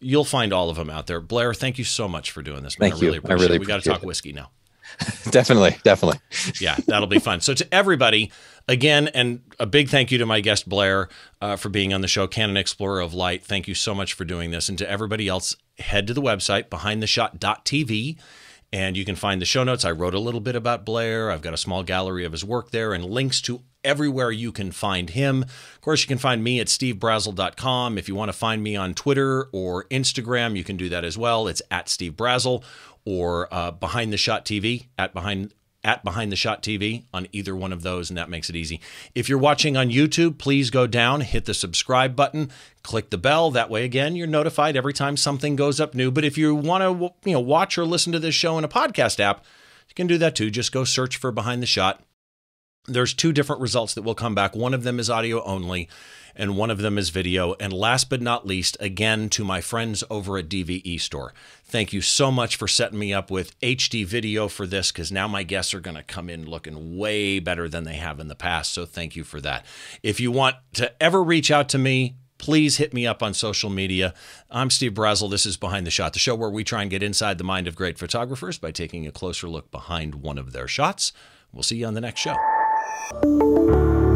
you'll find all of them out there. Blair, thank you so much for doing this. Man. Thank I really you. Appreciate I really it. We got to talk whiskey now. definitely, definitely. yeah, that'll be fun. So to everybody, again, and a big thank you to my guest Blair uh, for being on the show, Canon Explorer of Light. Thank you so much for doing this, and to everybody else, head to the website behindtheshot.tv. And you can find the show notes. I wrote a little bit about Blair. I've got a small gallery of his work there and links to everywhere you can find him. Of course, you can find me at stevebrazill.com. If you want to find me on Twitter or Instagram, you can do that as well. It's at Steve Brazill or uh, Behind the Shot TV at Behind at Behind the Shot TV on either one of those, and that makes it easy. If you're watching on YouTube, please go down, hit the subscribe button, click the bell. That way, again, you're notified every time something goes up new. But if you want to, you know, watch or listen to this show in a podcast app, you can do that too. Just go search for Behind the Shot. There's two different results that will come back. One of them is audio only, and one of them is video. And last but not least, again, to my friends over at DVE Store, thank you so much for setting me up with HD video for this because now my guests are going to come in looking way better than they have in the past. So thank you for that. If you want to ever reach out to me, please hit me up on social media. I'm Steve Brazill. This is Behind the Shot, the show where we try and get inside the mind of great photographers by taking a closer look behind one of their shots. We'll see you on the next show. Thank you.